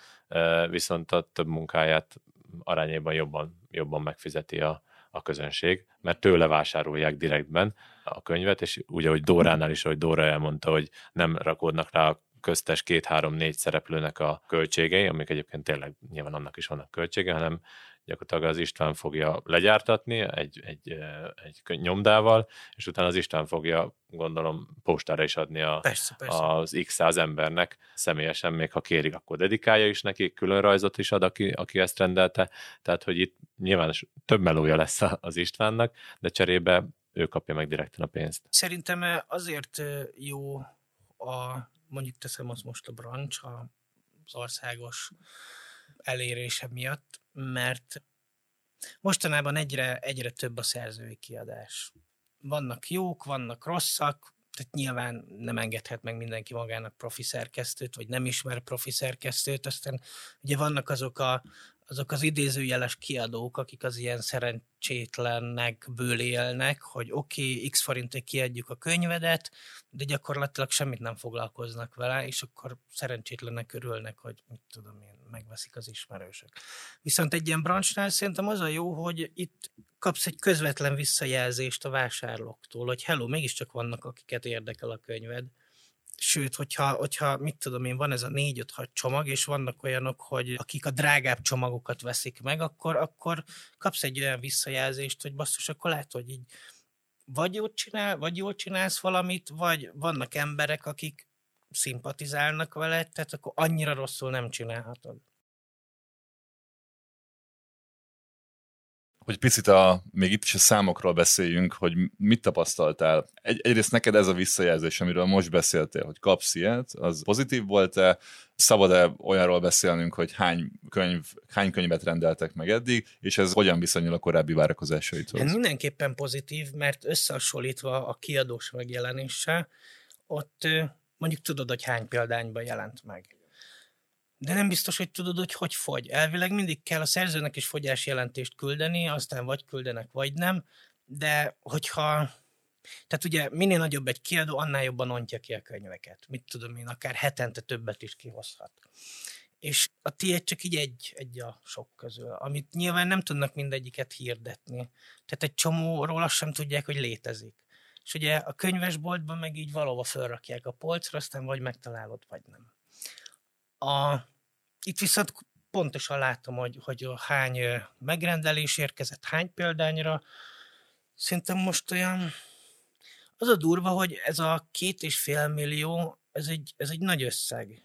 viszont a több munkáját arányában jobban, jobban megfizeti a, a közönség, mert tőle vásárolják direktben a könyvet, és ugye, hogy Dóránál is, hogy Dóra elmondta, hogy nem rakódnak rá a köztes két-három-négy szereplőnek a költségei, amik egyébként tényleg nyilván annak is vannak költsége, hanem gyakorlatilag az István fogja legyártatni egy, egy, egy nyomdával, és utána az István fogja, gondolom, postára is adni a, persze, persze. az x száz embernek személyesen, még ha kérik, akkor dedikálja is neki, külön rajzot is ad, aki, aki ezt rendelte, tehát, hogy itt nyilván több melója lesz az Istvánnak, de cserébe ő kapja meg direkten a pénzt. Szerintem azért jó a, mondjuk teszem azt most a brancs, az országos elérése miatt, mert mostanában egyre, egyre több a szerzői kiadás. Vannak jók, vannak rosszak, tehát nyilván nem engedhet meg mindenki magának profi szerkesztőt, vagy nem ismer profi szerkesztőt, aztán ugye vannak azok a azok az idézőjeles kiadók, akik az ilyen szerencsétlenekből élnek, hogy oké, okay, x forintért kiadjuk a könyvedet, de gyakorlatilag semmit nem foglalkoznak vele, és akkor szerencsétlenek örülnek, hogy mit tudom én, megveszik az ismerősök. Viszont egy ilyen brancsnál szerintem az a jó, hogy itt kapsz egy közvetlen visszajelzést a vásárlóktól, hogy hello, mégiscsak vannak, akiket érdekel a könyved, Sőt, hogyha, hogyha mit tudom én, van ez a négy-öt-hat csomag, és vannak olyanok, hogy akik a drágább csomagokat veszik meg, akkor, akkor kapsz egy olyan visszajelzést, hogy basszus, akkor lehet, hogy így vagy jól, csinál, vagy jól csinálsz valamit, vagy vannak emberek, akik szimpatizálnak veled, tehát akkor annyira rosszul nem csinálhatod. Hogy picit a, még itt is a számokról beszéljünk, hogy mit tapasztaltál. Egy, egyrészt neked ez a visszajelzés, amiről most beszéltél, hogy kapsz ilyet, az pozitív volt-e? Szabad-e olyanról beszélnünk, hogy hány, könyv, hány könyvet rendeltek meg eddig, és ez hogyan viszonyul a korábbi várakozásaithoz? Ez mindenképpen pozitív, mert összehasonlítva a kiadós megjelenéssel, ott mondjuk tudod, hogy hány példányban jelent meg de nem biztos, hogy tudod, hogy hogy fogy. Elvileg mindig kell a szerzőnek is fogyás jelentést küldeni, aztán vagy küldenek, vagy nem, de hogyha tehát ugye minél nagyobb egy kiadó, annál jobban ontja ki a könyveket. Mit tudom én, akár hetente többet is kihozhat. És a tiéd csak így egy, egy a sok közül, amit nyilván nem tudnak mindegyiket hirdetni. Tehát egy csomóról azt sem tudják, hogy létezik. És ugye a könyvesboltban meg így valahova felrakják a polcra, aztán vagy megtalálod, vagy nem. A, itt viszont pontosan látom, hogy, hogy hány megrendelés érkezett, hány példányra. Szerintem most olyan, az a durva, hogy ez a két és fél millió, ez egy, ez egy nagy összeg.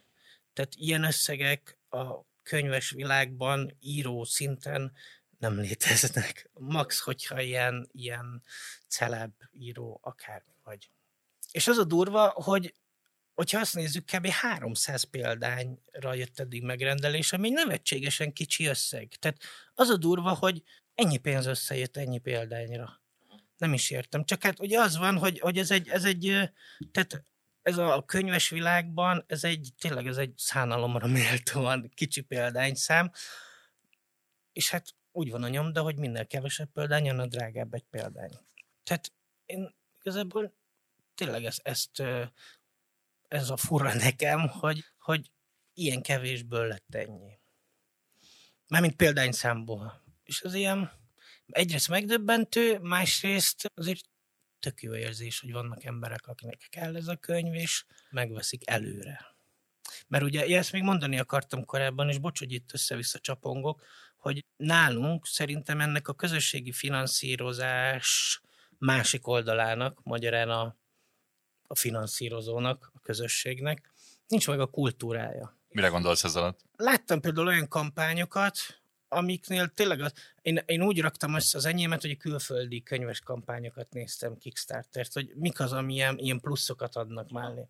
Tehát ilyen összegek a könyves világban író szinten nem léteznek. Max, hogyha ilyen, ilyen celeb író akármi vagy. És az a durva, hogy hogyha azt nézzük, kb. 300 példányra jött eddig megrendelés, ami nevetségesen kicsi összeg. Tehát az a durva, hogy ennyi pénz összejött ennyi példányra. Nem is értem. Csak hát ugye az van, hogy, hogy ez egy, ez egy, tehát ez a könyves világban, ez egy, tényleg ez egy szánalomra méltóan kicsi példányszám, és hát úgy van a nyomda, hogy minél kevesebb példány, annál drágább egy példány. Tehát én igazából tényleg ezt, ezt ez a fura nekem, hogy, hogy ilyen kevésből lett ennyi. Mármint példányszámból. És az ilyen egyrészt megdöbbentő, másrészt azért tök jó érzés, hogy vannak emberek, akinek kell ez a könyv, és megveszik előre. Mert ugye én ezt még mondani akartam korábban, és bocs, hogy itt össze-vissza csapongok, hogy nálunk szerintem ennek a közösségi finanszírozás másik oldalának, magyarán a a finanszírozónak, a közösségnek, nincs meg a kultúrája. Mire gondolsz ez alatt? Láttam például olyan kampányokat, amiknél tényleg az, én, én úgy raktam össze az enyémet, hogy a külföldi könyves kampányokat néztem Kickstarter-t, hogy mik az, ami ilyen, ilyen pluszokat adnak mellé.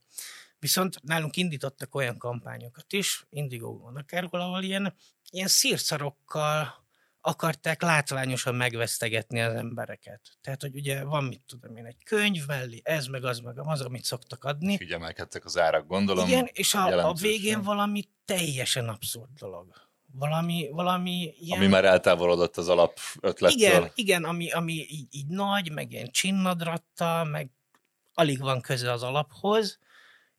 Viszont nálunk indítottak olyan kampányokat is, Indigo-on akárhol, ahol ilyen, ilyen szírszarokkal akarták látványosan megvesztegetni az embereket. Tehát, hogy ugye van, mit tudom én, egy könyv mellé, ez meg az meg az, amit szoktak adni. Így emelkedtek az árak, gondolom. Igen, és a, a végén valami teljesen abszurd dolog. Valami, valami ilyen... Ami már eltávolodott az alap ötlettől. Igen, igen ami, ami így, így nagy, meg ilyen csinnadratta, meg alig van köze az alaphoz,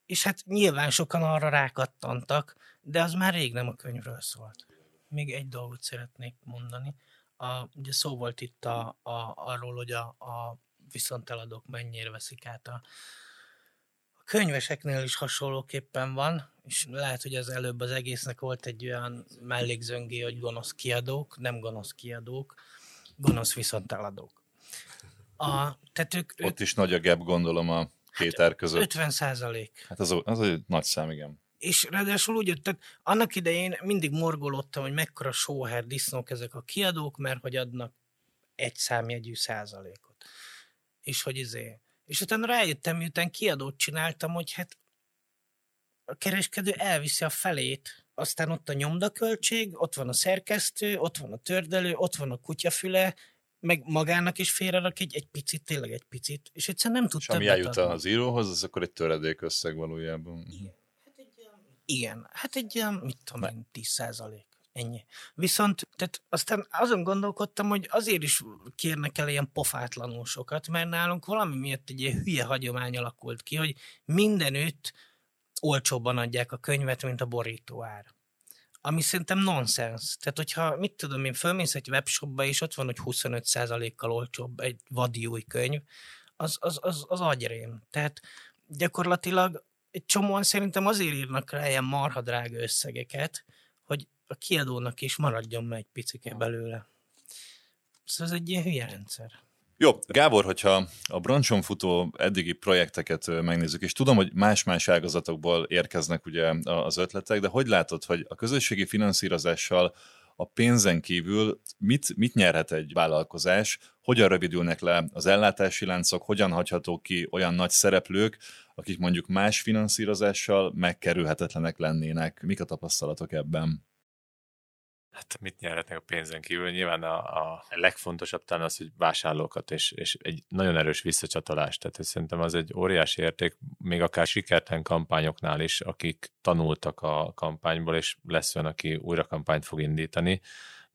és hát nyilván sokan arra rákattantak, de az már rég nem a könyvről szólt még egy dolgot szeretnék mondani. a, ugye szó volt itt a, a, arról, hogy a, a viszonteladók mennyire veszik át a, a könyveseknél is hasonlóképpen van, és lehet, hogy az előbb az egésznek volt egy olyan mellékzöngé, hogy gonosz kiadók, nem gonosz kiadók, gonosz viszonteladók. A, tehát ők, Ott ők, is nagy a gap, gondolom a két hát között. 50 százalék. Hát az, az egy nagy szám, igen. És ráadásul úgy, tehát annak idején mindig morgolottam, hogy mekkora sóher disznók ezek a kiadók, mert hogy adnak egy számjegyű százalékot. És hogy izé. És utána rájöttem, miután kiadót csináltam, hogy hát a kereskedő elviszi a felét, aztán ott a nyomdaköltség, ott van a szerkesztő, ott van a tördelő, ott van a kutyafüle, meg magának is félrerak egy, egy picit, tényleg egy picit, és egyszerűen nem tudta. És ami eljut az íróhoz, az akkor egy töredék összeg valójában. Igen. Igen, hát egy olyan, mit tudom én, 10 százalék. Ennyi. Viszont tehát aztán azon gondolkodtam, hogy azért is kérnek el ilyen pofátlanul sokat, mert nálunk valami miatt egy ilyen hülye hagyomány alakult ki, hogy mindenütt olcsóbban adják a könyvet, mint a borítóár ami szerintem nonsens. Tehát, hogyha, mit tudom én, fölmész egy webshopba, és ott van, hogy 25%-kal olcsóbb egy vadi új könyv, az, az, az, az agyrém. Tehát gyakorlatilag egy csomóan szerintem azért írnak rá ilyen marha drága összegeket, hogy a kiadónak is maradjon meg egy picike belőle. Szóval ez egy ilyen hülye rendszer. Jó, Gábor, hogyha a broncson futó eddigi projekteket megnézzük, és tudom, hogy más-más ágazatokból érkeznek ugye az ötletek, de hogy látod, hogy a közösségi finanszírozással a pénzen kívül mit, mit nyerhet egy vállalkozás, hogyan rövidülnek le az ellátási láncok, hogyan hagyhatók ki olyan nagy szereplők, akik mondjuk más finanszírozással megkerülhetetlenek lennének. Mik a tapasztalatok ebben? Hát mit nyerhetnek a pénzen kívül? Nyilván a, a legfontosabb talán az, hogy vásárlókat, és, és egy nagyon erős visszacsatolást. Tehát szerintem az egy óriási érték, még akár sikertelen kampányoknál is, akik tanultak a kampányból, és lesz olyan, aki újra kampányt fog indítani,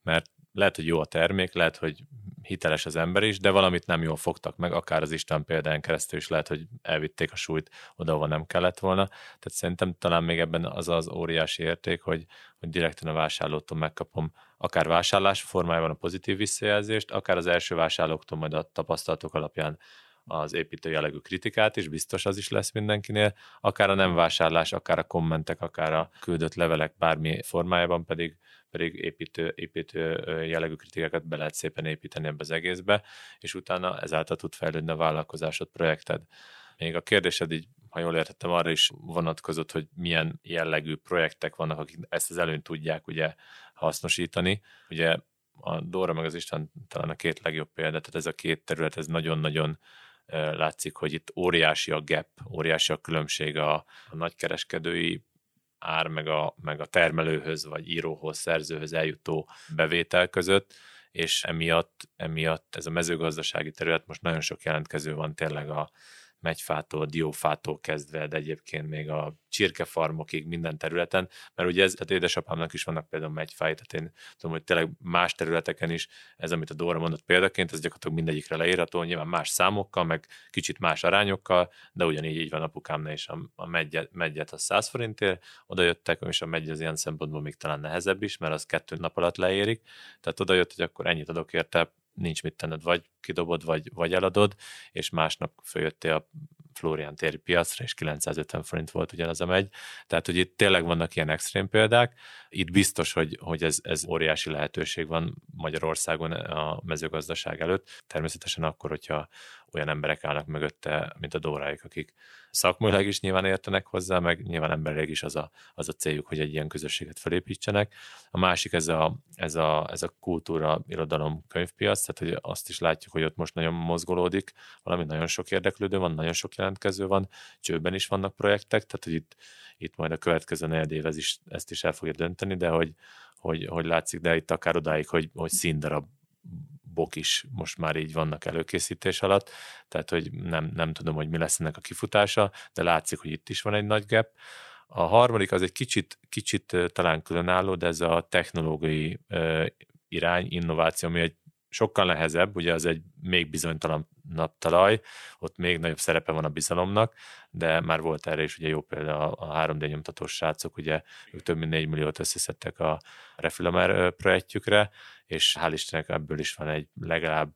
mert lehet, hogy jó a termék, lehet, hogy hiteles az ember is, de valamit nem jól fogtak meg, akár az Isten példán keresztül is lehet, hogy elvitték a súlyt oda, ahol nem kellett volna. Tehát szerintem talán még ebben az az óriási érték, hogy, hogy direkten a vásárlótól megkapom akár vásárlás formájában a pozitív visszajelzést, akár az első vásárlóktól majd a tapasztalatok alapján az építő jellegű kritikát is, biztos az is lesz mindenkinél, akár a nem vásárlás, akár a kommentek, akár a küldött levelek bármi formájában pedig pedig építő, építő jellegű kritikákat be lehet szépen építeni ebbe az egészbe, és utána ezáltal tud fejlődni a vállalkozásod, projekted. Még a kérdésed így, ha jól értettem, arra is vonatkozott, hogy milyen jellegű projektek vannak, akik ezt az előnyt tudják ugye hasznosítani. Ugye a Dóra meg az István talán a két legjobb példa, tehát ez a két terület, ez nagyon-nagyon látszik, hogy itt óriási a gap, óriási a különbség a, a nagykereskedői ár, meg a, meg a termelőhöz, vagy íróhoz, szerzőhöz eljutó bevétel között, és emiatt, emiatt ez a mezőgazdasági terület most nagyon sok jelentkező van tényleg a, megyfától, diófától kezdve, de egyébként még a csirkefarmokig minden területen, mert ugye ez, tehát édesapámnak is vannak például megyfái, tehát én tudom, hogy tényleg más területeken is ez, amit a Dóra mondott példaként, ez gyakorlatilag mindegyikre leírható, nyilván más számokkal, meg kicsit más arányokkal, de ugyanígy így van apukámnál is a, a megyet, megyet a 100 forintért, oda jöttek, és a megy az ilyen szempontból még talán nehezebb is, mert az kettő nap alatt leérik, tehát oda jött, hogy akkor ennyit adok érte, nincs mit tenned, vagy kidobod, vagy, vagy eladod, és másnap följöttél a Florian téri piacra, és 950 forint volt ugyanaz a megy. Tehát, hogy itt tényleg vannak ilyen extrém példák. Itt biztos, hogy, hogy ez, ez óriási lehetőség van Magyarországon a mezőgazdaság előtt. Természetesen akkor, hogyha olyan emberek állnak mögötte, mint a Dóráik, akik szakmailag is nyilván értenek hozzá, meg nyilván emberileg is az a, az a céljuk, hogy egy ilyen közösséget felépítsenek. A másik ez a, ez a, ez a kultúra, irodalom, könyvpiac, tehát hogy azt is látjuk, hogy ott most nagyon mozgolódik, valami nagyon sok érdeklődő van, nagyon sok jelentkező van, csőben is vannak projektek, tehát hogy itt, itt majd a következő negyed év ez is, ezt is el fogja dönteni, de hogy, hogy, hogy látszik, de itt akár odáig, hogy, hogy színdarab bok is most már így vannak előkészítés alatt, tehát hogy nem, nem tudom, hogy mi lesz ennek a kifutása, de látszik, hogy itt is van egy nagy gap. A harmadik az egy kicsit, kicsit talán különálló, de ez a technológiai irány, innováció, ami egy sokkal nehezebb, ugye az egy még bizonytalan naptalaj, ott még nagyobb szerepe van a bizalomnak, de már volt erre is ugye jó példa a 3D nyomtatós srácok, ugye ők több mint 4 milliót összeszedtek a Refilamer projektjükre, és hál' Istennek ebből is van egy legalább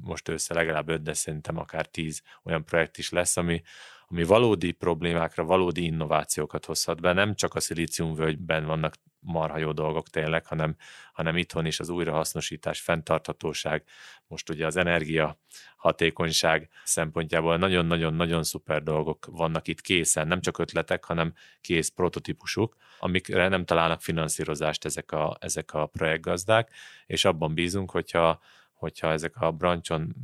most össze legalább 5, de szerintem akár 10 olyan projekt is lesz, ami, ami valódi problémákra, valódi innovációkat hozhat be. Nem csak a szilíciumvölgyben vannak marha jó dolgok tényleg, hanem, hanem itthon is az újrahasznosítás, fenntarthatóság, most ugye az energia hatékonyság szempontjából nagyon-nagyon-nagyon szuper dolgok vannak itt készen, nem csak ötletek, hanem kész prototípusuk, amikre nem találnak finanszírozást ezek a, ezek a projektgazdák, és abban bízunk, hogyha, hogyha ezek a brancson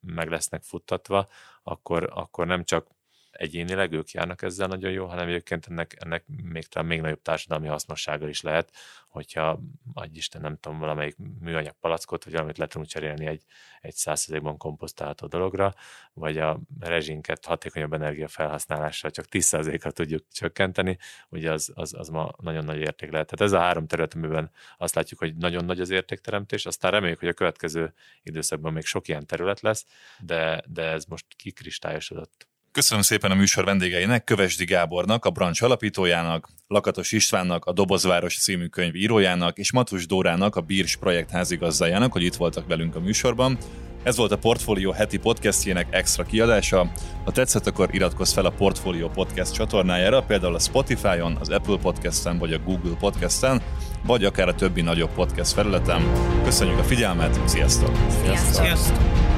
meg lesznek futtatva, akkor, akkor nem csak egyénileg ők járnak ezzel nagyon jó, hanem egyébként ennek, ennek még talán még nagyobb társadalmi hasznossága is lehet, hogyha, adj Isten, nem tudom, valamelyik műanyag palackot, vagy valamit le tudunk cserélni egy, egy százszerzékban komposztálható dologra, vagy a rezsinket hatékonyabb energiafelhasználással csak 10%-ra tudjuk csökkenteni, ugye az, az, az ma nagyon nagy érték lehet. Tehát ez a három terület, amiben azt látjuk, hogy nagyon nagy az értékteremtés, aztán reméljük, hogy a következő időszakban még sok ilyen terület lesz, de, de ez most kikristályosodott. Köszönöm szépen a műsor vendégeinek, Kövesdi Gábornak, a Brancs alapítójának, Lakatos Istvánnak, a Dobozváros című könyv írójának, és Matus Dórának, a Bírs projekt házigazdájának, hogy itt voltak velünk a műsorban. Ez volt a Portfolio heti podcastjének extra kiadása. Ha tetszett, akkor iratkozz fel a Portfolio podcast csatornájára, például a Spotify-on, az Apple Podcast-en vagy a Google Podcast-en, vagy akár a többi nagyobb podcast felületen. Köszönjük a figyelmet, sziasztok! Sziasztok! Sziasztok!